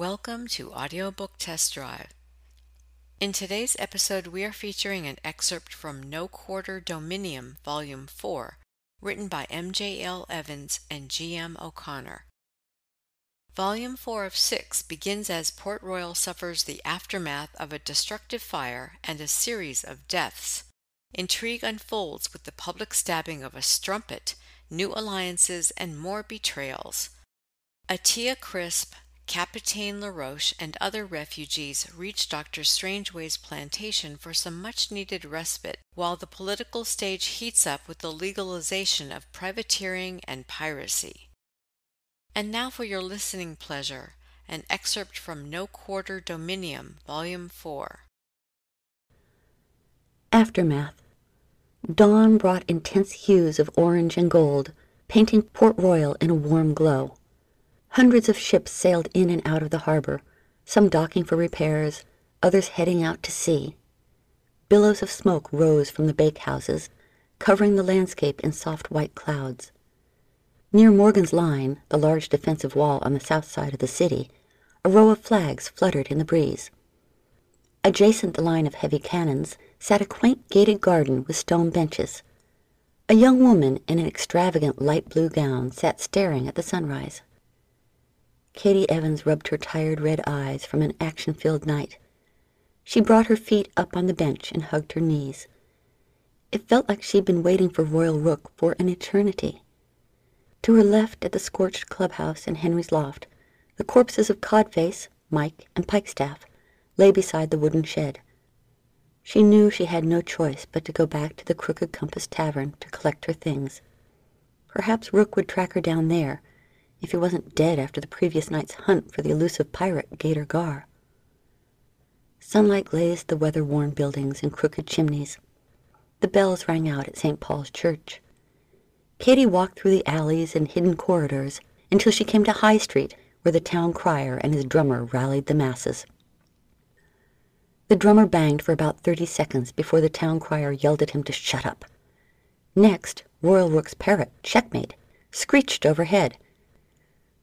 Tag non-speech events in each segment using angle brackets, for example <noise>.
Welcome to Audiobook Test Drive. In today's episode, we are featuring an excerpt from No Quarter Dominium, Volume 4, written by M.J.L. Evans and G.M. O'Connor. Volume 4 of 6 begins as Port Royal suffers the aftermath of a destructive fire and a series of deaths. Intrigue unfolds with the public stabbing of a strumpet, new alliances, and more betrayals. Atia Crisp, Capitaine LaRoche, and other refugees reach Dr. Strangeway's plantation for some much needed respite while the political stage heats up with the legalization of privateering and piracy. And now for your listening pleasure, an excerpt from No Quarter Dominium, Volume 4. Aftermath. Dawn brought intense hues of orange and gold, painting Port Royal in a warm glow. Hundreds of ships sailed in and out of the harbor, some docking for repairs, others heading out to sea. Billows of smoke rose from the bakehouses, covering the landscape in soft white clouds. Near Morgan's Line, the large defensive wall on the south side of the city, a row of flags fluttered in the breeze. Adjacent the line of heavy cannons sat a quaint gated garden with stone benches. A young woman in an extravagant light blue gown sat staring at the sunrise. Katie Evans rubbed her tired red eyes from an action-filled night. She brought her feet up on the bench and hugged her knees. It felt like she'd been waiting for Royal Rook for an eternity. To her left at the scorched clubhouse in Henry's loft, the corpses of Codface, Mike, and Pikestaff lay beside the wooden shed. She knew she had no choice but to go back to the Crooked Compass Tavern to collect her things. Perhaps Rook would track her down there, if he wasn't dead after the previous night's hunt for the elusive pirate Gator Gar. Sunlight glazed the weather-worn buildings and crooked chimneys. The bells rang out at St. Paul's Church. Katie walked through the alleys and hidden corridors until she came to High Street, where the town crier and his drummer rallied the masses. The drummer banged for about thirty seconds before the town crier yelled at him to shut up. Next, Royal Rook's parrot, Checkmate, screeched overhead.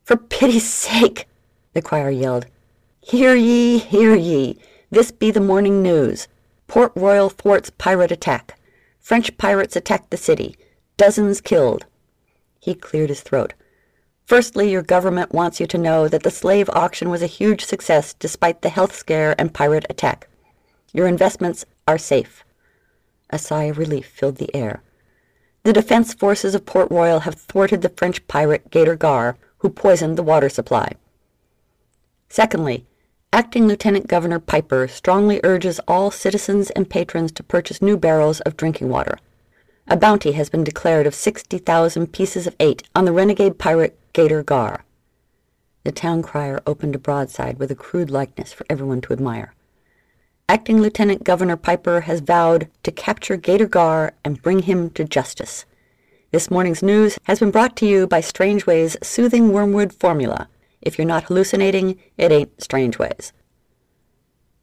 For pity's sake, <laughs> the crier yelled. Hear ye, hear ye. This be the morning news. Port Royal thwarts pirate attack. French pirates attack the city. Dozens killed. He cleared his throat. Firstly, your government wants you to know that the slave auction was a huge success despite the health scare and pirate attack. Your investments are safe. A sigh of relief filled the air. The defense forces of Port Royal have thwarted the French pirate Gator Gar, who poisoned the water supply. Secondly, Acting Lieutenant Governor Piper strongly urges all citizens and patrons to purchase new barrels of drinking water. A bounty has been declared of 60,000 pieces of eight on the renegade pirate Gator Gar. The town crier opened a broadside with a crude likeness for everyone to admire. Acting Lieutenant Governor Piper has vowed to capture Gator Gar and bring him to justice. This morning's news has been brought to you by Strangeway's Soothing Wormwood Formula. If you're not hallucinating, it ain't Strangeways.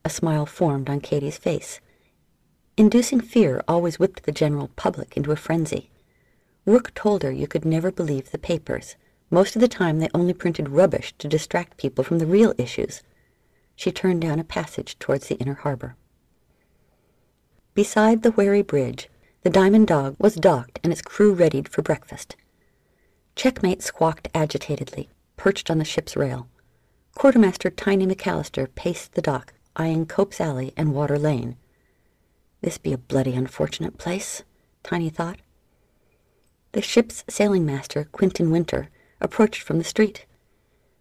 A smile formed on Katie's face. Inducing fear always whipped the general public into a frenzy. Rook told her you could never believe the papers. Most of the time they only printed rubbish to distract people from the real issues. She turned down a passage towards the inner harbor. Beside the Wherry Bridge, the Diamond Dog was docked and its crew readied for breakfast. Checkmate squawked agitatedly, perched on the ship's rail. Quartermaster Tiny McAllister paced the dock, eyeing Cope's Alley and Water Lane. This be a bloody unfortunate place, Tiny thought. The ship's sailing master, Quentin Winter, approached from the street.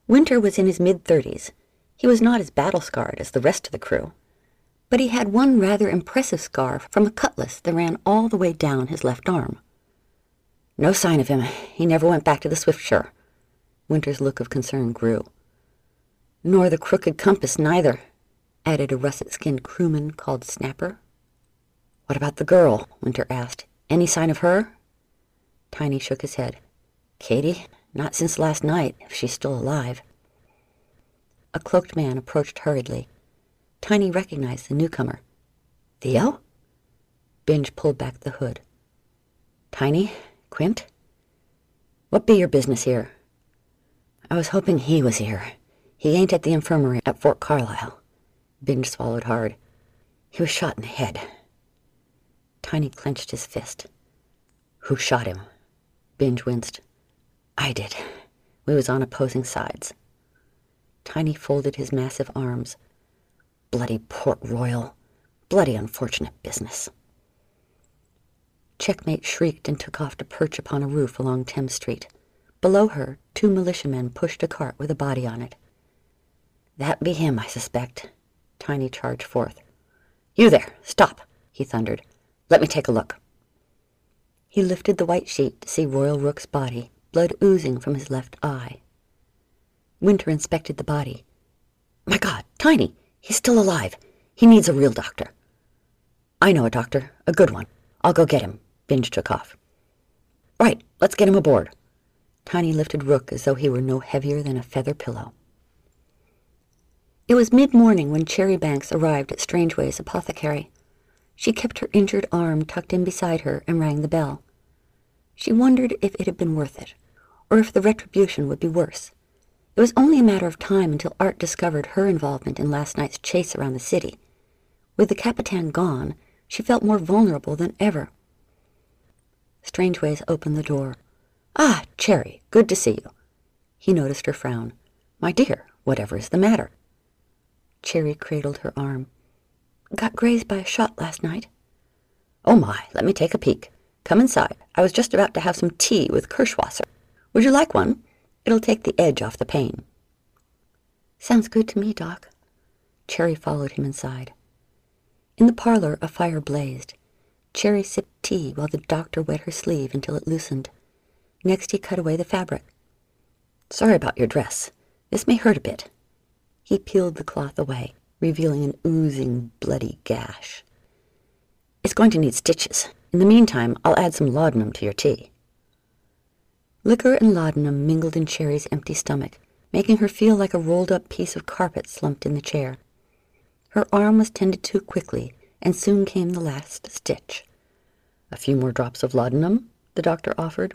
Winter was in his mid-thirties. He was not as battle-scarred as the rest of the crew, but he had one rather impressive scar from a cutlass that ran all the way down his left arm. No sign of him. He never went back to the Swiftsure. Winter's look of concern grew. Nor the crooked compass, neither, added a russet-skinned crewman called Snapper. What about the girl? Winter asked. Any sign of her? Tiny shook his head. Katie? Not since last night, if she's still alive. A cloaked man approached hurriedly. Tiny recognized the newcomer. Theo? Binge pulled back the hood. Tiny? Quint? What be your business here? I was hoping he was here. He ain't at the infirmary at Fort Carlisle. Binge swallowed hard. He was shot in the head. Tiny clenched his fist. Who shot him? Binge winced. I did. We was on opposing sides. Tiny folded his massive arms. Bloody Port Royal. Bloody unfortunate business. Checkmate shrieked and took off to perch upon a roof along Thames Street. Below her, two militiamen pushed a cart with a body on it. That be him, I suspect. Tiny charged forth. You there, stop, he thundered. Let me take a look. He lifted the white sheet to see Royal Rook's body, blood oozing from his left eye. Winter inspected the body. My God, Tiny, he's still alive. He needs a real doctor. I know a doctor, a good one. I'll go get him. Binge took off. Right, let's get him aboard. Tiny lifted Rook as though he were no heavier than a feather pillow. It was mid-morning when Cherry Banks arrived at Strangeway's apothecary. She kept her injured arm tucked in beside her and rang the bell. She wondered if it had been worth it, or if the retribution would be worse. It was only a matter of time until Art discovered her involvement in last night's chase around the city. With the Capitan gone, she felt more vulnerable than ever. Strangeways opened the door. Ah, Cherry, good to see you. He noticed her frown. My dear, whatever is the matter? Cherry cradled her arm. Got grazed by a shot last night. Oh my, let me take a peek. Come inside. I was just about to have some tea with Kirschwasser. Would you like one? It'll take the edge off the pain. Sounds good to me, Doc. Cherry followed him inside. In the parlor, a fire blazed. Cherry sipped tea while the doctor wet her sleeve until it loosened. Next, he cut away the fabric. Sorry about your dress. This may hurt a bit. He peeled the cloth away, revealing an oozing, bloody gash. It's going to need stitches. In the meantime, I'll add some laudanum to your tea. Liquor and laudanum mingled in Cherry's empty stomach, making her feel like a rolled-up piece of carpet slumped in the chair. Her arm was tended to quickly, and soon came the last stitch. A few more drops of laudanum, the doctor offered.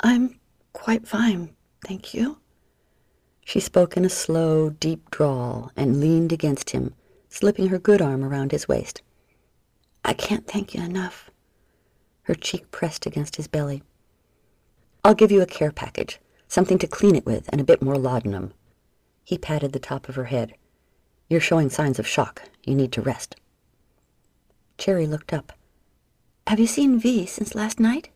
I'm quite fine, thank you. She spoke in a slow, deep drawl and leaned against him, slipping her good arm around his waist. I can't thank you enough. Her cheek pressed against his belly. I'll give you a care package, something to clean it with, and a bit more laudanum. He patted the top of her head. You're showing signs of shock. You need to rest. Cherry looked up. Have you seen V since last night?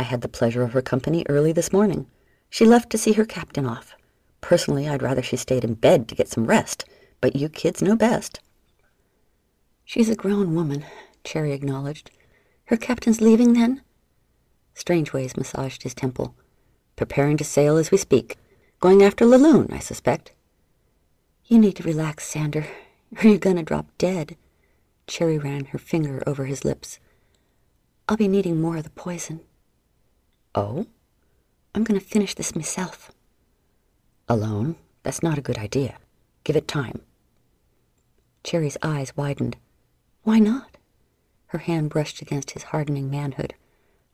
I had the pleasure of her company early this morning. She left to see her captain off. Personally, I'd rather she stayed in bed to get some rest, but you kids know best. She's a grown woman, Cherry acknowledged. Her captain's leaving, then? Strangeways massaged his temple. Preparing to sail as we speak. Going after Laloon, I suspect. You need to relax, Sander, or you're gonna drop dead. Cherry ran her finger over his lips. I'll be needing more of the poison. Oh? I'm gonna finish this myself. Alone? That's not a good idea. Give it time. Cherry's eyes widened. Why not? Her hand brushed against his hardening manhood.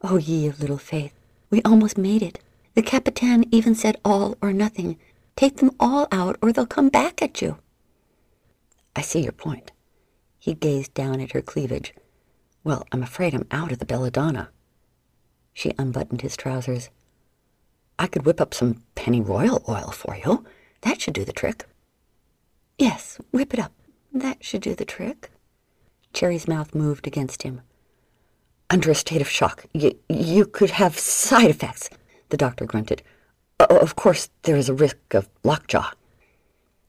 Oh, ye of little faith, we almost made it. The Capitan even said all or nothing. Take them all out or they'll come back at you. I see your point. He gazed down at her cleavage. Well, I'm afraid I'm out of the belladonna. She unbuttoned his trousers. I could whip up some pennyroyal oil for you. That should do the trick. Yes, whip it up. That should do the trick. Cherry's mouth moved against him. Under a state of shock, y- you could have side effects, the doctor grunted. of course, there is a risk of lockjaw.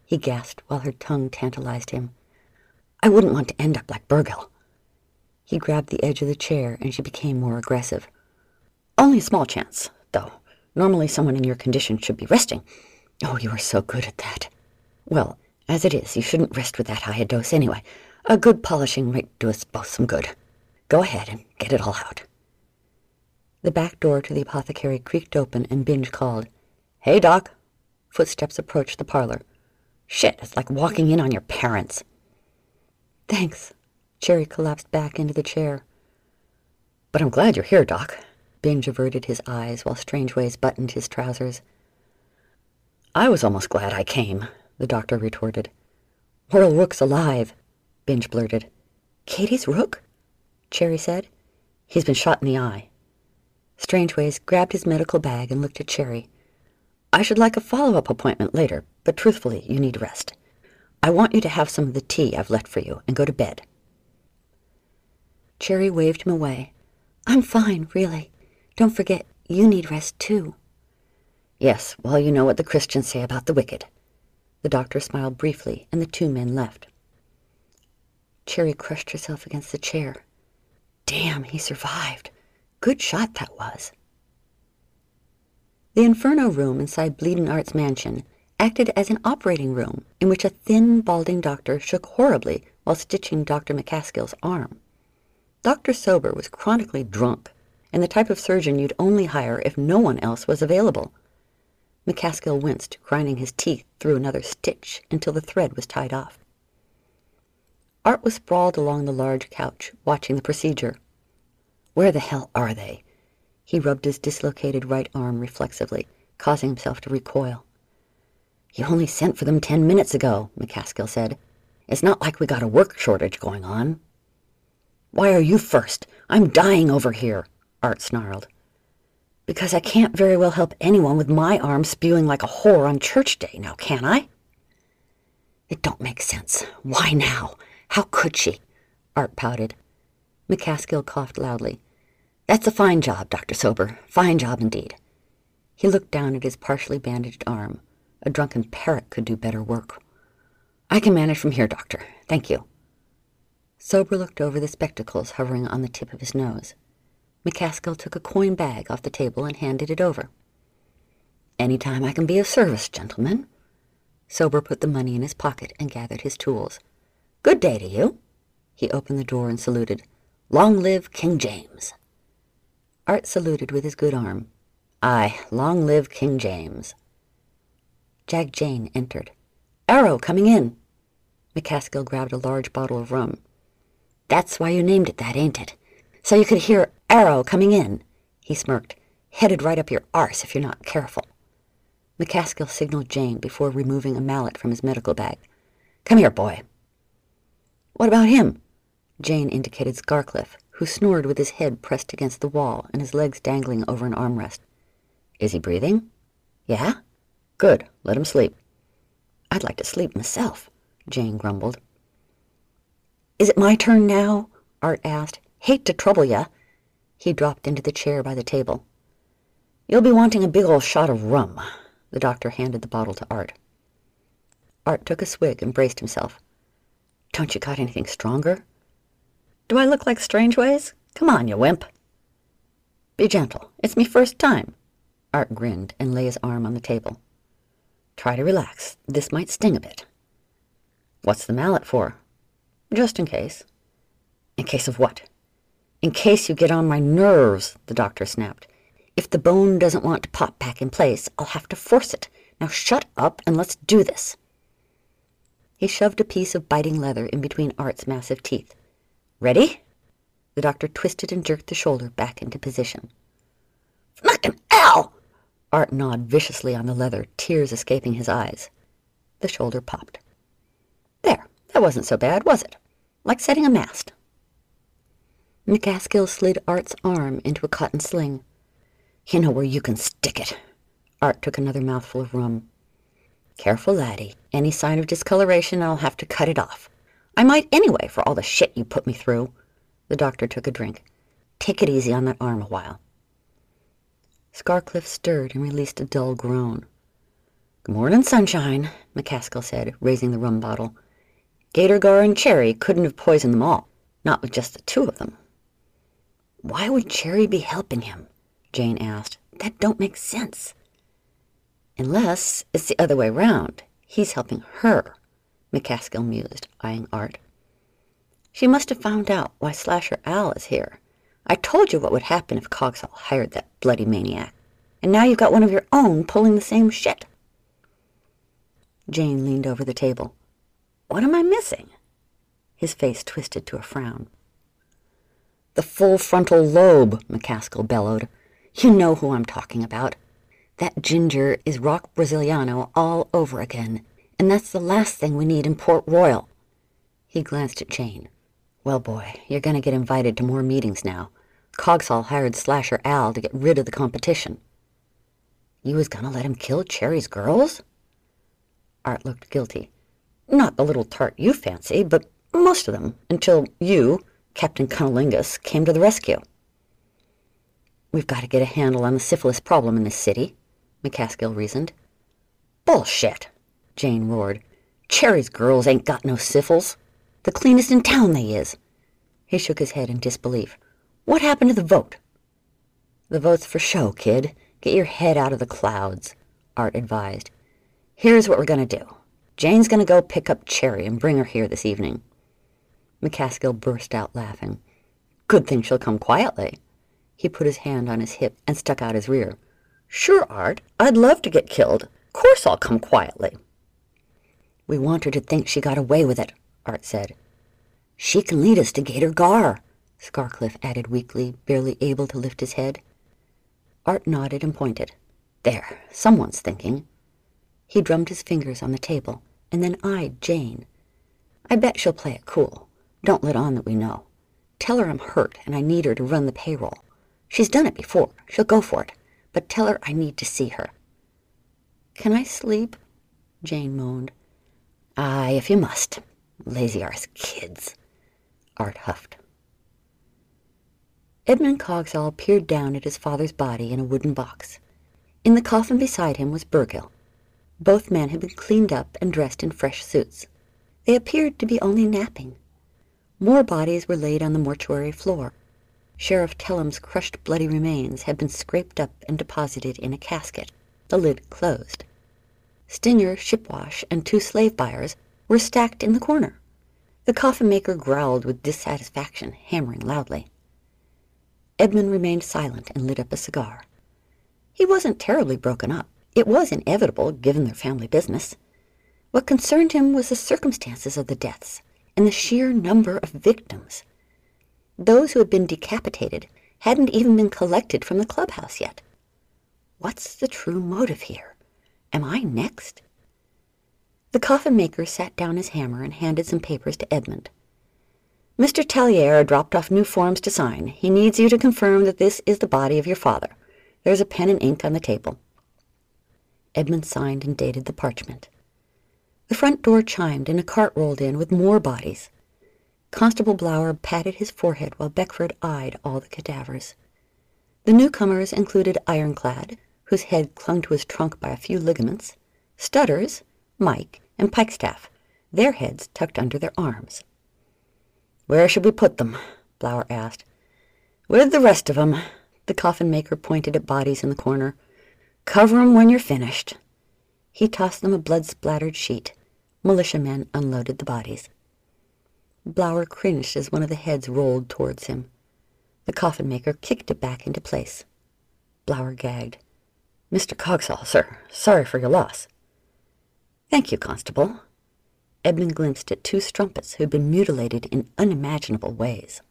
He gasped while her tongue tantalized him. I wouldn't want to end up like Burgill. He grabbed the edge of the chair and she became more aggressive. Only a small chance, though. Normally someone in your condition should be resting. Oh, you are so good at that. Well, as it is, you shouldn't rest with that high a dose anyway. A good polishing might do us both some good. Go ahead and get it all out. The back door to the apothecary creaked open and Binge called, Hey, Doc. Footsteps approached the parlor. Shit, it's like walking in on your parents. Thanks. Cherry collapsed back into the chair. But I'm glad you're here, Doc. Binge averted his eyes while Strangeways buttoned his trousers. I was almost glad I came, the doctor retorted. Royal Rook's alive, Binge blurted. Katie's Rook? Cherry said. He's been shot in the eye. Strangeways grabbed his medical bag and looked at Cherry. I should like a follow-up appointment later, but truthfully, you need rest. I want you to have some of the tea I've left for you and go to bed. Cherry waved him away. I'm fine, really. Don't forget, you need rest too. Yes, well, you know what the Christians say about the wicked. The doctor smiled briefly, and the two men left. Cherry crushed herself against the chair. Damn, he survived. Good shot that was. The Inferno room inside Bleeding Art's mansion acted as an operating room in which a thin, balding doctor shook horribly while stitching Dr. McCaskill's arm. Dr. Sober was chronically drunk and the type of surgeon you'd only hire if no one else was available. McCaskill winced, grinding his teeth through another stitch until the thread was tied off. Art was sprawled along the large couch, watching the procedure. Where the hell are they? He rubbed his dislocated right arm reflexively, causing himself to recoil. You only sent for them ten minutes ago, McCaskill said. It's not like we got a work shortage going on. Why are you first? I'm dying over here, Art snarled. Because I can't very well help anyone with my arm spewing like a whore on church day, now can I? It don't make sense. Why now? How could she? Art pouted. McCaskill coughed loudly. That's a fine job, Dr. Sober. Fine job indeed. He looked down at his partially bandaged arm. A drunken parrot could do better work. I can manage from here, Doctor. Thank you. Sober looked over the spectacles hovering on the tip of his nose. McCaskill took a coin bag off the table and handed it over. Any time I can be of service, gentlemen. Sober put the money in his pocket and gathered his tools. Good day to you. He opened the door and saluted. Long live King James. Art saluted with his good arm. Aye, long live King James. Jack Jane entered. Arrow coming in. McCaskill grabbed a large bottle of rum. That's why you named it that, ain't it? So you could hear Arrow coming in. He smirked. Headed right up your arse if you're not careful. McCaskill signaled Jane before removing a mallet from his medical bag. Come here, boy. What about him? Jane indicated Scarcliffe, who snored with his head pressed against the wall and his legs dangling over an armrest. Is he breathing? Yeah? Good. Let him sleep. I'd like to sleep myself, Jane grumbled. Is it my turn now? Art asked. Hate to trouble ya. He dropped into the chair by the table. You'll be wanting a big old shot of rum. The doctor handed the bottle to Art. Art took a swig and braced himself. Don't you got anything stronger? Do I look like Strangeways? Come on, you wimp. Be gentle. It's me first time. Art grinned and lay his arm on the table. Try to relax. This might sting a bit. What's the mallet for? Just in case. In case of what? In case you get on my nerves, the doctor snapped. If the bone doesn't want to pop back in place, I'll have to force it. Now shut up and let's do this. He shoved a piece of biting leather in between Art's massive teeth. Ready? The doctor twisted and jerked the shoulder back into position. Fucking ow! Art gnawed viciously on the leather, tears escaping his eyes. The shoulder popped. There, that wasn't so bad, was it? Like setting a mast. McCaskill slid Art's arm into a cotton sling. You know where you can stick it. Art took another mouthful of rum. Careful, laddie. Any sign of discoloration, I'll have to cut it off. I might anyway, for all the shit you put me through. The doctor took a drink. Take it easy on that arm a while. Scarcliffe stirred and released a dull groan. Good morning, sunshine, McCaskill said, raising the rum bottle. Gator Gar and Cherry couldn't have poisoned them all, not with just the two of them. Why would Cherry be helping him? Jane asked. That don't make sense. Unless it's the other way round. He's helping her. McCaskill mused, eyeing Art. She must have found out why Slasher Al is here. I told you what would happen if Cogswell hired that bloody maniac. And now you've got one of your own pulling the same shit. Jane leaned over the table. What am I missing? His face twisted to a frown. The full frontal lobe, McCaskill bellowed. You know who I'm talking about. That ginger is Rock Brasiliano all over again, and that's the last thing we need in Port Royal. He glanced at Jane. Well, boy, you're going to get invited to more meetings now. Cogsall hired Slasher Al to get rid of the competition. You was going to let him kill Cherry's girls? Art looked guilty. Not the little tart you fancy, but most of them, until you, Captain Cunnilingus, came to the rescue. We've got to get a handle on the syphilis problem in this city, McCaskill reasoned. Bullshit, Jane roared. Cherry's girls ain't got no syphils. The cleanest in town they is. He shook his head in disbelief. What happened to the vote? The vote's for show, kid. Get your head out of the clouds, Art advised. Here's what we're going to do. Jane's going to go pick up Cherry and bring her here this evening. McCaskill burst out laughing. Good thing she'll come quietly. He put his hand on his hip and stuck out his rear. Sure, Art. I'd love to get killed. Course I'll come quietly. We want her to think she got away with it, Art said. She can lead us to Gator Gar, Scarcliffe added weakly, barely able to lift his head. Art nodded and pointed. There, someone's thinking. He drummed his fingers on the table and then eyed Jane. I bet she'll play it cool. Don't let on that we know. Tell her I'm hurt and I need her to run the payroll. She's done it before. She'll go for it. But tell her I need to see her. Can I sleep? Jane moaned. Aye, if you must. Lazy arse kids. Art huffed. Edmund Cogsall peered down at his father's body in a wooden box. In the coffin beside him was Burgill. Both men had been cleaned up and dressed in fresh suits. They appeared to be only napping. More bodies were laid on the mortuary floor. Sheriff Tellum's crushed bloody remains had been scraped up and deposited in a casket, the lid closed. Stinger, Shipwash, and two slave buyers were stacked in the corner. The coffin maker growled with dissatisfaction, hammering loudly. Edmund remained silent and lit up a cigar. He wasn't terribly broken up. It was inevitable, given their family business. What concerned him was the circumstances of the deaths and the sheer number of victims. Those who had been decapitated hadn't even been collected from the clubhouse yet. What's the true motive here? Am I next? The coffin maker sat down his hammer and handed some papers to Edmund. Mr. Tellier dropped off new forms to sign. He needs you to confirm that this is the body of your father. There's a pen and ink on the table. Edmund signed and dated the parchment. The front door chimed and a cart rolled in with more bodies. Constable Blower patted his forehead while Beckford eyed all the cadavers. The newcomers included Ironclad, whose head clung to his trunk by a few ligaments, Stutters, Mike, and Pikestaff, their heads tucked under their arms. Where should we put them? Blower asked. With the rest of 'em. The coffin maker pointed at bodies in the corner. Cover 'em when you're finished. He tossed them a blood-splattered sheet. Militiamen unloaded the bodies. Blower cringed as one of the heads rolled towards him. The coffin maker kicked it back into place. Blower gagged. Mr. Cogsall, sir. Sorry for your loss. Thank you, Constable. Edmund glimpsed at two strumpets who'd been mutilated in unimaginable ways.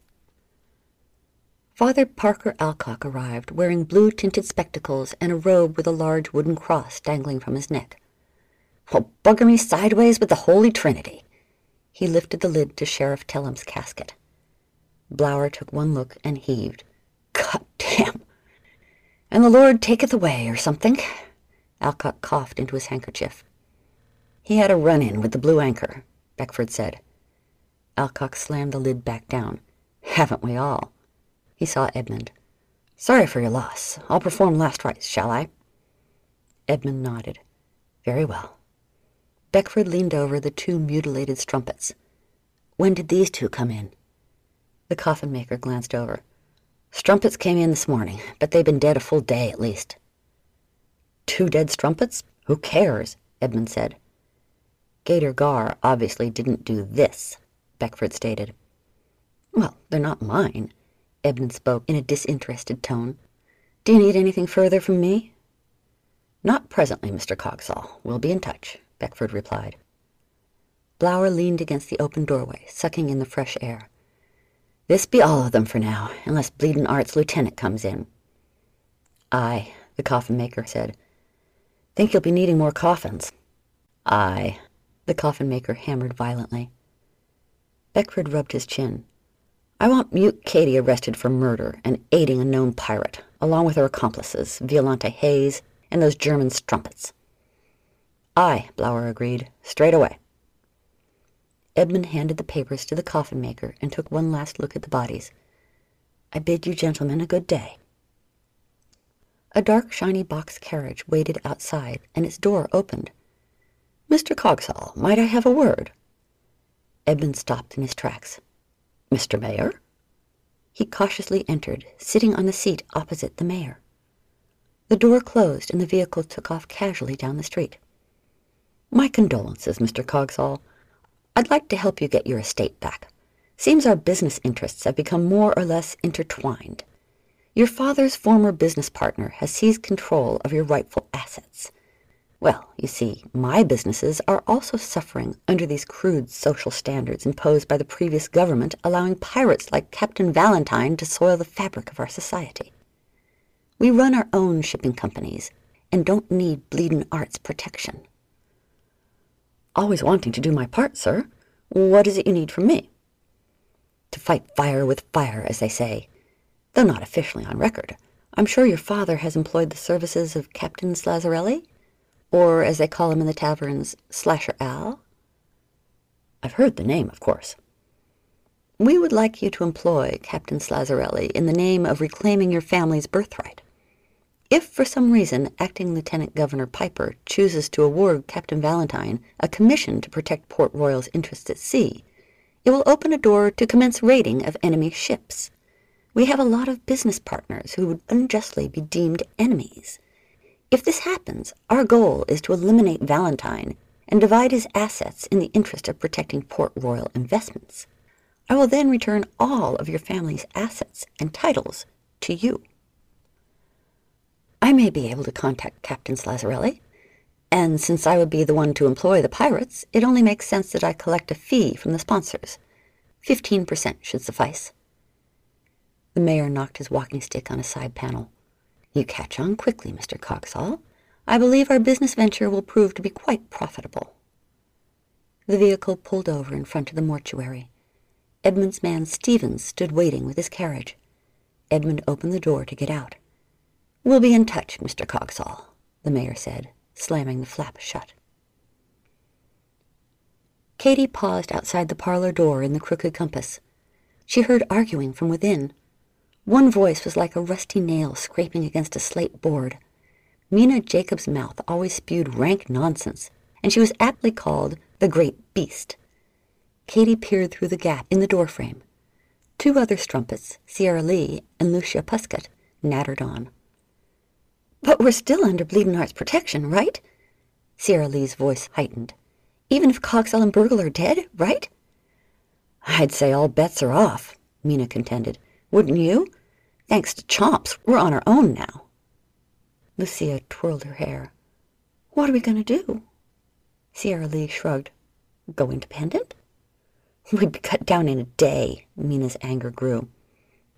Father Parker Alcock arrived, wearing blue-tinted spectacles and a robe with a large wooden cross dangling from his neck. Well, bugger me sideways with the Holy Trinity. He lifted the lid to Sheriff Tellum's casket. Blower took one look and heaved. God damn! And the Lord taketh away, or something. Alcock coughed into his handkerchief. He had a run-in with the Blue Anchor, Beckford said. Alcock slammed the lid back down. Haven't we all? He saw Edmund. Sorry for your loss. I'll perform last rites, shall I? Edmund nodded. Very well. Beckford leaned over the two mutilated strumpets. When did these two come in? The coffin maker glanced over. Strumpets came in this morning, but they've been dead a full day at least. Two dead strumpets? Who cares? Edmund said. Gator Gar obviously didn't do this, Beckford stated. Well, they're not mine. Edmund spoke in a disinterested tone. Do you need anything further from me? Not presently, Mr. Cogsall. We'll be in touch, Beckford replied. Blower leaned against the open doorway, sucking in the fresh air. This be all of them for now, unless Bleedin' Art's lieutenant comes in. Aye, the coffin maker said. Think you'll be needing more coffins. Aye, the coffin maker hammered violently. Beckford rubbed his chin. I want Mute Katie arrested for murder and aiding a known pirate, along with her accomplices, Violante Hayes and those German strumpets. Aye, Blower agreed. Straight away. Edmund handed the papers to the coffin maker and took one last look at the bodies. I bid you gentlemen a good day. A dark, shiny box carriage waited outside, and its door opened. Mr. Cogsall, might I have a word? Edmund stopped in his tracks. Mr. Mayor? He cautiously entered, sitting on the seat opposite the mayor. The door closed, and the vehicle took off casually down the street. My condolences, Mr. Cogsall. I'd like to help you get your estate back. Seems our business interests have become more or less intertwined. Your father's former business partner has seized control of your rightful assets. Well, you see, my businesses are also suffering under these crude social standards imposed by the previous government, allowing pirates like Captain Valentine to soil the fabric of our society. We run our own shipping companies and don't need bleedin' arts protection. Always wanting to do my part, sir. What is it you need from me? To fight fire with fire, as they say though not officially on record. I'm sure your father has employed the services of Captain Slazarelli? or as they call him in the taverns, Slasher Al. I've heard the name, of course. We would like you to employ Captain Slazarelli in the name of reclaiming your family's birthright. If for some reason Acting Lieutenant Governor Piper chooses to award Captain Valentine a commission to protect Port Royal's interests at sea, it will open a door to commence raiding of enemy ships. We have a lot of business partners who would unjustly be deemed enemies. If this happens, our goal is to eliminate Valentine and divide his assets in the interest of protecting Port Royal investments. I will then return all of your family's assets and titles to you. May be able to contact Captain Slazzarelli, and since I would be the one to employ the pirates, it only makes sense that I collect a fee from the sponsors. Fifteen percent should suffice. The mayor knocked his walking stick on a side panel. You catch on quickly, Mr. Cogsall. I believe our business venture will prove to be quite profitable. The vehicle pulled over in front of the mortuary. Edmund's man Stevens stood waiting with his carriage. Edmund opened the door to get out. We'll be in touch, Mr. Cogsall, the mayor said, slamming the flap shut. Katy paused outside the parlor door in the crooked compass. She heard arguing from within. One voice was like a rusty nail scraping against a slate board. Mina Jacobs' mouth always spewed rank nonsense, and she was aptly called the Great Beast. Katy peered through the gap in the doorframe. Two other strumpets, Sierra Lee and Lucia Puscott, nattered on. But we're still under Bleeding Art's protection, right? Sierra Lee's voice heightened. Even if Cogsall and Burgle are dead, right? I'd say all bets are off, Mina contended. Wouldn't you? Thanks to Chomps, we're on our own now. Lucia twirled her hair. What are we going to do? Sierra Lee shrugged. Go independent? We'd be cut down in a day, Mina's anger grew.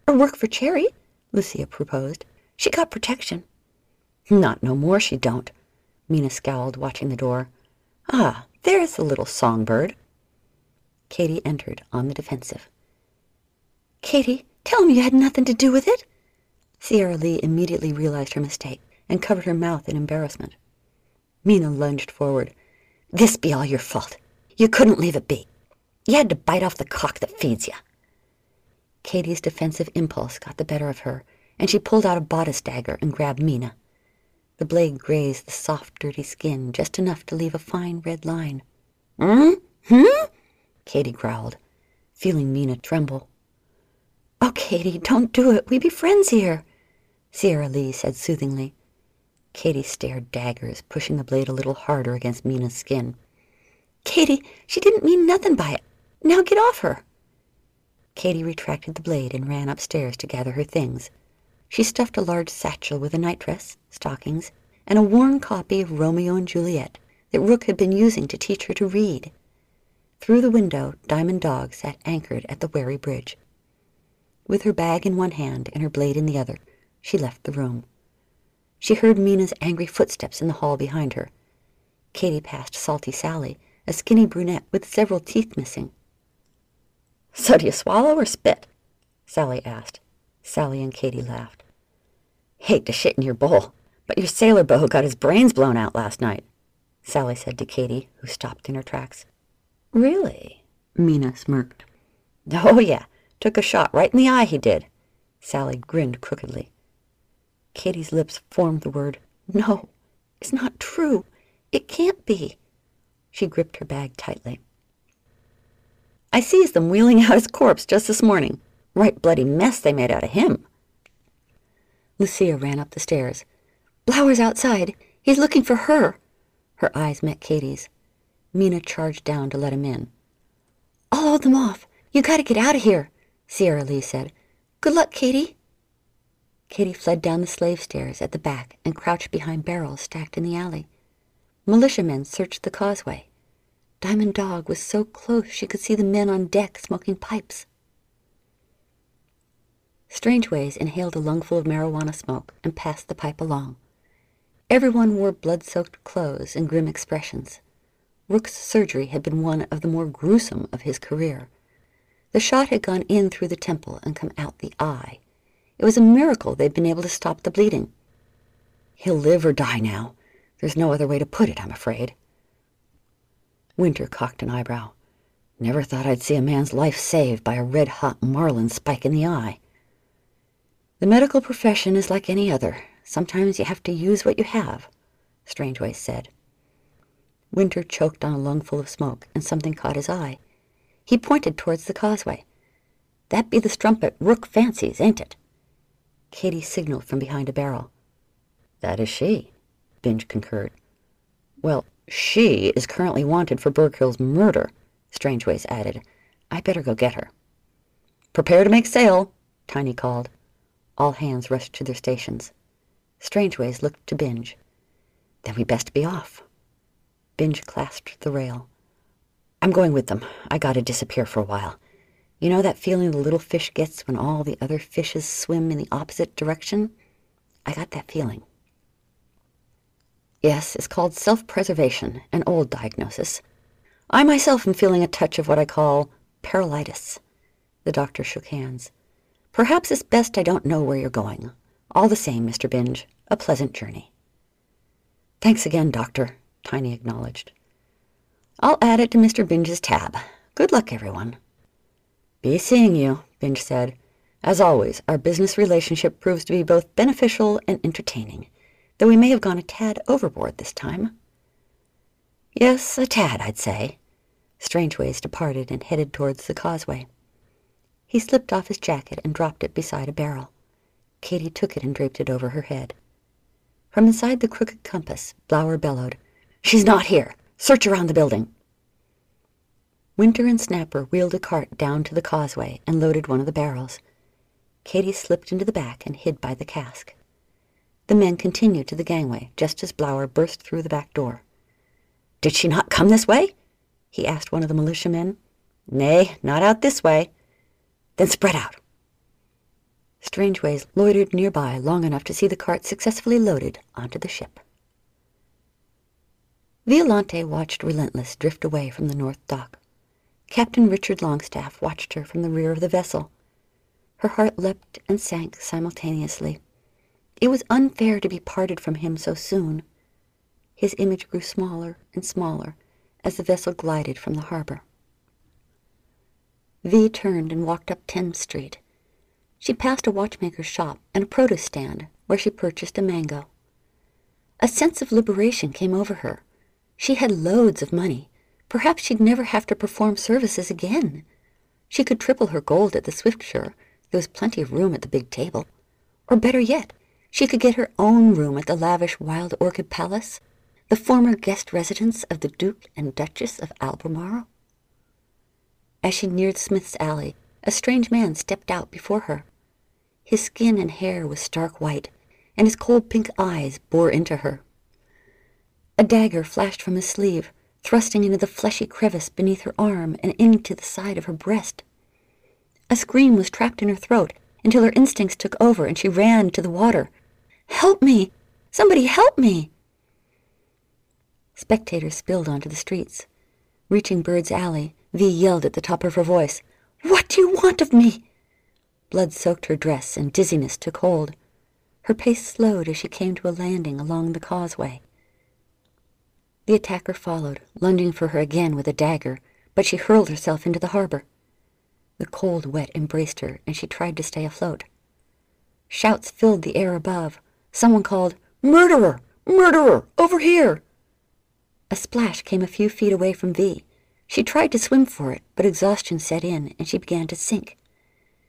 Or work for Cherry, Lucia proposed. She got protection. Not no more she don't, Mina scowled, watching the door. Ah, there's the little songbird. Katy entered on the defensive. Katy, Tell you had nothing to do with it. Sierra Lee immediately realized her mistake and covered her mouth in embarrassment. Mina lunged forward. This be all your fault. You couldn't leave it be. You had to bite off the cock that feeds you. Katy's defensive impulse got the better of her, and she pulled out a bodice dagger and grabbed Mina. The blade grazed the soft, dirty skin just enough to leave a fine red line. Hmm? Hmm? Katy growled, feeling Mina tremble. Oh, Katy, don't do it. We be friends here, Sierra Lee said soothingly. Katy stared daggers, pushing the blade a little harder against Mina's skin. Katy, she didn't mean nothing by it. Now get off her. Katy retracted the blade and ran upstairs to gather her things. She stuffed a large satchel with a nightdress, stockings, and a worn copy of Romeo and Juliet that Rook had been using to teach her to read. Through the window, Diamond Dog sat anchored at the wherry bridge. With her bag in one hand and her blade in the other, she left the room. She heard Mina's angry footsteps in the hall behind her. Katy passed Salty Sally, a skinny brunette with several teeth missing. So do you swallow or spit? Sally asked. Sally and Katy laughed. Hate to shit in your bowl, but your sailor beau got his brains blown out last night, Sally said to Katy, who stopped in her tracks. Really? Mina smirked. Oh, yeah. Took a shot right in the eye, he did. Sally grinned crookedly. Katy's lips formed the word, No, it's not true. It can't be. She gripped her bag tightly. I sees them wheeling out his corpse just this morning. Right bloody mess they made out of him. Lucia ran up the stairs. Blower's outside. He's looking for her. Her eyes met Katy's. Mina charged down to let him in. I'll hold them off. You gotta get out of here, Sierra Lee said. Good luck, Katy. Katy fled down the slave stairs at the back and crouched behind barrels stacked in the alley. Militiamen searched the causeway. Diamond Dog was so close she could see the men on deck smoking pipes. Strangeways inhaled a lungful of marijuana smoke and passed the pipe along. Everyone wore blood-soaked clothes and grim expressions. Rook's surgery had been one of the more gruesome of his career. The shot had gone in through the temple and come out the eye. It was a miracle they'd been able to stop the bleeding. He'll live or die now. There's no other way to put it, I'm afraid. Winter cocked an eyebrow. Never thought I'd see a man's life saved by a red-hot marlin spike in the eye. The medical profession is like any other. Sometimes you have to use what you have, Strangeways said. Winter choked on a lungful of smoke, and something caught his eye. He pointed towards the causeway. That be the strumpet Rook fancies, ain't it? Katy signaled from behind a barrel. That is she, Binge concurred. Well, she is currently wanted for Burkhill's murder, Strangeways added. I better go get her. Prepare to make sail, Tiny called. All hands rushed to their stations. Strangeways looked to Binge. Then we best be off. Binge clasped the rail. I'm going with them. I gotta disappear for a while. You know that feeling the little fish gets when all the other fishes swim in the opposite direction? I got that feeling. Yes, it's called self-preservation, an old diagnosis. I myself am feeling a touch of what I call paralytis. The doctor shook hands. Perhaps it's best I don't know where you're going. All the same, Mr. Binge, a pleasant journey. Thanks again, Doctor, Tiny acknowledged. I'll add it to Mr. Binge's tab. Good luck, everyone. Be seeing you, Binge said. As always, our business relationship proves to be both beneficial and entertaining, though we may have gone a tad overboard this time. Yes, a tad, I'd say. Strangeways departed and headed towards the causeway. He slipped off his jacket and dropped it beside a barrel. Katy took it and draped it over her head. From inside the crooked compass, Blower bellowed, She's not here! Search around the building! Winter and Snapper wheeled a cart down to the causeway and loaded one of the barrels. Katy slipped into the back and hid by the cask. The men continued to the gangway just as Blower burst through the back door. Did she not come this way? he asked one of the militiamen. Nay, not out this way. Then spread out. Strangeways loitered nearby long enough to see the cart successfully loaded onto the ship. Violante watched Relentless drift away from the north dock. Captain Richard Longstaff watched her from the rear of the vessel. Her heart leapt and sank simultaneously. It was unfair to be parted from him so soon. His image grew smaller and smaller as the vessel glided from the harbor. V turned and walked up Thames Street. She passed a watchmaker's shop and a produce stand where she purchased a mango. A sense of liberation came over her. She had loads of money. Perhaps she'd never have to perform services again. She could triple her gold at the Swiftsure. There was plenty of room at the big table. Or better yet, she could get her own room at the lavish Wild Orchid Palace, the former guest residence of the Duke and Duchess of Albemarle. As she neared Smith's Alley, a strange man stepped out before her. His skin and hair was stark white, and his cold pink eyes bore into her. A dagger flashed from his sleeve, thrusting into the fleshy crevice beneath her arm and into the side of her breast. A scream was trapped in her throat until her instincts took over and she ran to the water. Help me! Somebody help me! Spectators spilled onto the streets. Reaching Bird's Alley, Vi yelled at the top of her voice, What do you want of me? Blood soaked her dress and dizziness took hold. Her pace slowed as she came to a landing along the causeway. The attacker followed, lunging for her again with a dagger, but she hurled herself into the harbor. The cold wet embraced her, and she tried to stay afloat. Shouts filled the air above. Someone called, Murderer! Murderer! Over here! A splash came a few feet away from Vi. She tried to swim for it, but exhaustion set in, and she began to sink.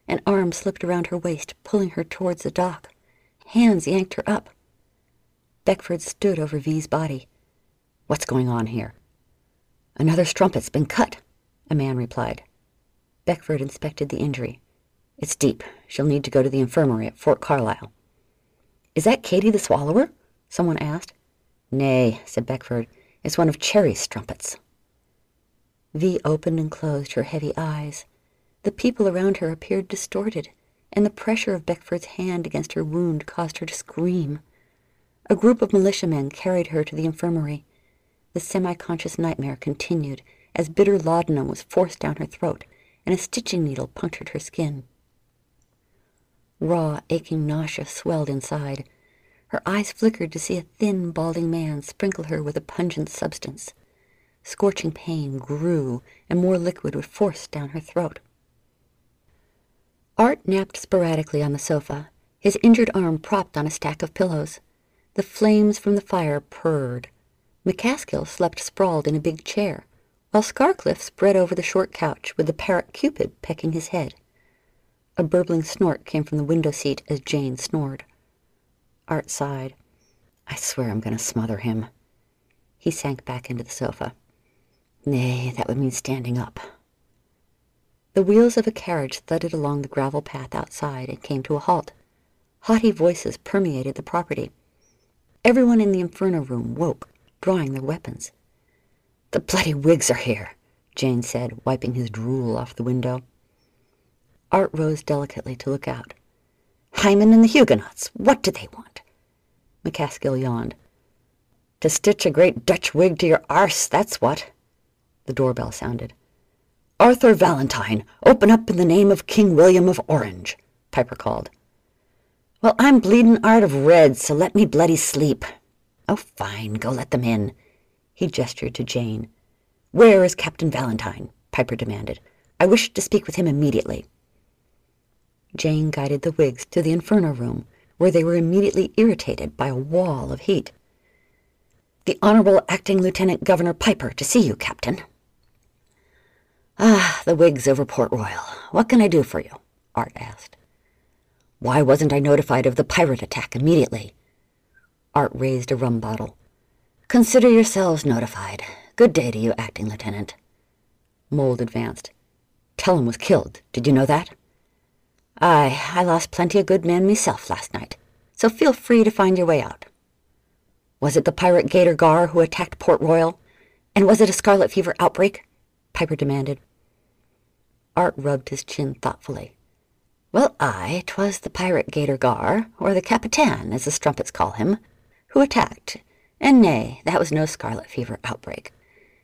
An arm slipped around her waist, pulling her towards the dock. Hands yanked her up. Beckford stood over Vi's body. What's going on here? Another strumpet's been cut, a man replied. Beckford inspected the injury. It's deep. She'll need to go to the infirmary at Fort Carlisle. Is that Katie the Swallower? Someone asked. Nay, said Beckford. It's one of Cherry's strumpets. Vi opened and closed her heavy eyes. The people around her appeared distorted, and the pressure of Beckford's hand against her wound caused her to scream. A group of militiamen carried her to the infirmary. The semi-conscious nightmare continued as bitter laudanum was forced down her throat and a stitching needle punctured her skin. Raw, aching nausea swelled inside. Her eyes flickered to see a thin, balding man sprinkle her with a pungent substance. Scorching pain grew, and more liquid was forced down her throat. Art napped sporadically on the sofa, his injured arm propped on a stack of pillows. The flames from the fire purred. McCaskill slept sprawled in a big chair, while Scarcliffe spread over the short couch with the parrot Cupid pecking his head. A burbling snort came from the window seat as Jane snored. Art sighed. I swear I'm going to smother him. He sank back into the sofa. Nay, that would mean standing up. The wheels of a carriage thudded along the gravel path outside and came to a halt. Haughty voices permeated the property. Everyone in the inferno room woke drawing their weapons. The bloody Whigs are here, Jane said, wiping his drool off the window. Art rose delicately to look out. Hyman and the Huguenots, what do they want? McCaskill yawned. To stitch a great Dutch wig to your arse, that's what. The doorbell sounded. Arthur Valentine, open up in the name of King William of Orange, Piper called. Well, I'm bleeding art of red, so let me bloody sleep, Oh, fine, go let them in. He gestured to Jane. Where is Captain Valentine? Piper demanded. I wish to speak with him immediately. Jane guided the Whigs to the inferno room, where they were immediately irritated by a wall of heat. The Honorable Acting Lieutenant Governor Piper to see you, Captain. Ah, the Whigs over Port Royal. What can I do for you? Art asked. Why wasn't I notified of the pirate attack immediately? Art raised a rum bottle. Consider yourselves notified. Good day to you, Acting Lieutenant. Mold advanced. Tellum was killed. Did you know that? Aye, I lost plenty of good men myself last night, so feel free to find your way out. Was it the pirate Gator Gar who attacked Port Royal? And was it a scarlet fever outbreak? Piper demanded. Art rubbed his chin thoughtfully. Well, aye, 'twas the pirate Gator Gar, or the Capitan, as the strumpets call him, who attacked, and nay, that was no scarlet fever outbreak.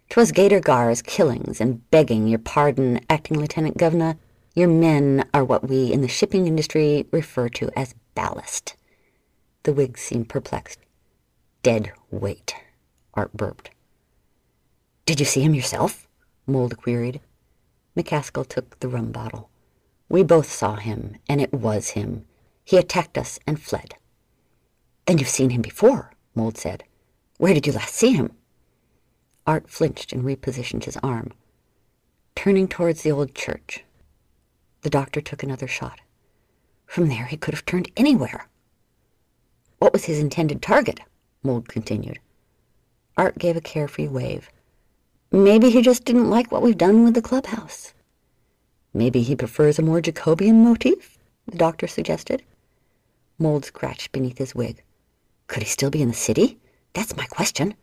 'Twas Gator Gar's killings and begging your pardon, acting lieutenant governor. Your men are what we in the shipping industry refer to as ballast. The Whig seemed perplexed. Dead weight, Art burped. Did you see him yourself? Mold queried. McCaskill took the rum bottle. We both saw him, and it was him. He attacked us and fled. Then you've seen him before, Mold said. Where did you last see him? Art flinched and repositioned his arm, turning towards the old church. The doctor took another shot. From there he could have turned anywhere. What was his intended target? Mold continued. Art gave a carefree wave. Maybe he just didn't like what we've done with the clubhouse. Maybe he prefers a more Jacobean motif, the doctor suggested. Mold scratched beneath his wig. Could he still be in the city? That's my question.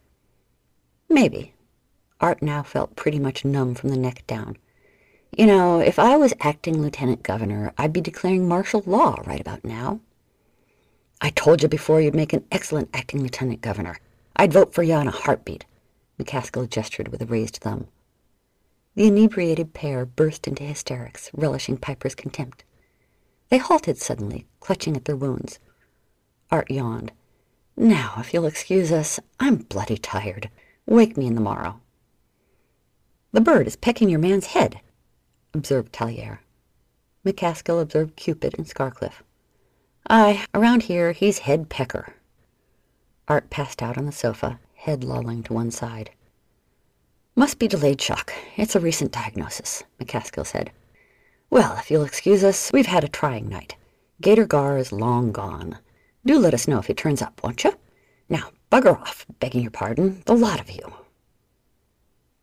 Maybe. Art now felt pretty much numb from the neck down. You know, if I was acting lieutenant governor, I'd be declaring martial law right about now. I told you before you'd make an excellent acting lieutenant governor. I'd vote for you on a heartbeat. McCaskill gestured with a raised thumb. The inebriated pair burst into hysterics, relishing Piper's contempt. They halted suddenly, clutching at their wounds. Art yawned. Now, if you'll excuse us, I'm bloody tired. Wake me in the morrow. The bird is pecking your man's head, observed Talliere. McCaskill observed Cupid and Scarcliffe. Aye, around here he's head pecker. Art passed out on the sofa, head lolling to one side. Must be delayed shock. It's a recent diagnosis, McCaskill said. Well, if you'll excuse us, we've had a trying night. Gator Gar is long gone. Do let us know if he turns up, won't you? Now, bugger off, begging your pardon, the lot of you.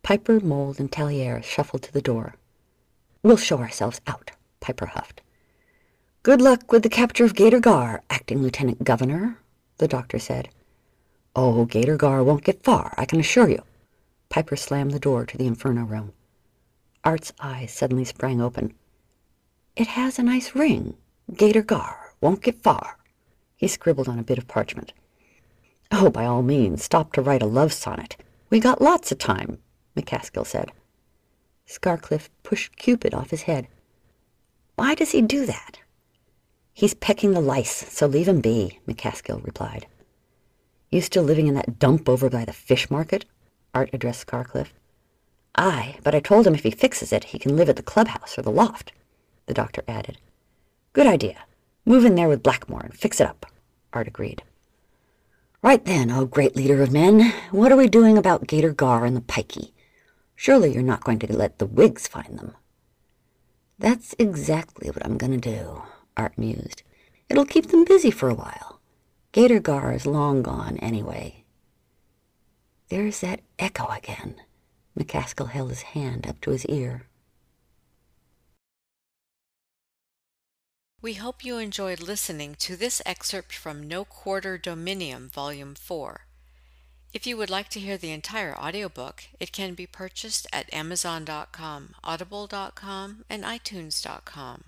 Piper, Mold, and Talliere shuffled to the door. We'll show ourselves out, Piper huffed. Good luck with the capture of Gator Gar, acting lieutenant governor, the doctor said. Oh, Gator Gar won't get far, I can assure you. Piper slammed the door to the inferno room. Art's eyes suddenly sprang open. It has a nice ring. Gator Gar won't get far. He scribbled on a bit of parchment. Oh, by all means, stop to write a love sonnet. We got lots of time, McCaskill said. Scarcliffe pushed Cupid off his head. Why does he do that? He's pecking the lice, so leave him be, McCaskill replied. You still living in that dump over by the fish market? Art addressed Scarcliffe. Aye, but I told him if he fixes it, he can live at the clubhouse or the loft, the doctor added. Good idea. Move in there with Blackmore and fix it up, Art agreed. Right then, O oh great leader of men, what are we doing about Gator Gar and the Pikey? Surely you're not going to let the Whigs find them. That's exactly what I'm going to do, Art mused. It'll keep them busy for a while. Gator Gar is long gone anyway. There's that echo again. McCaskill held his hand up to his ear. We hope you enjoyed listening to this excerpt from No Quarter Dominium, Volume 4. If you would like to hear the entire audiobook, it can be purchased at Amazon.com, Audible.com, and iTunes.com.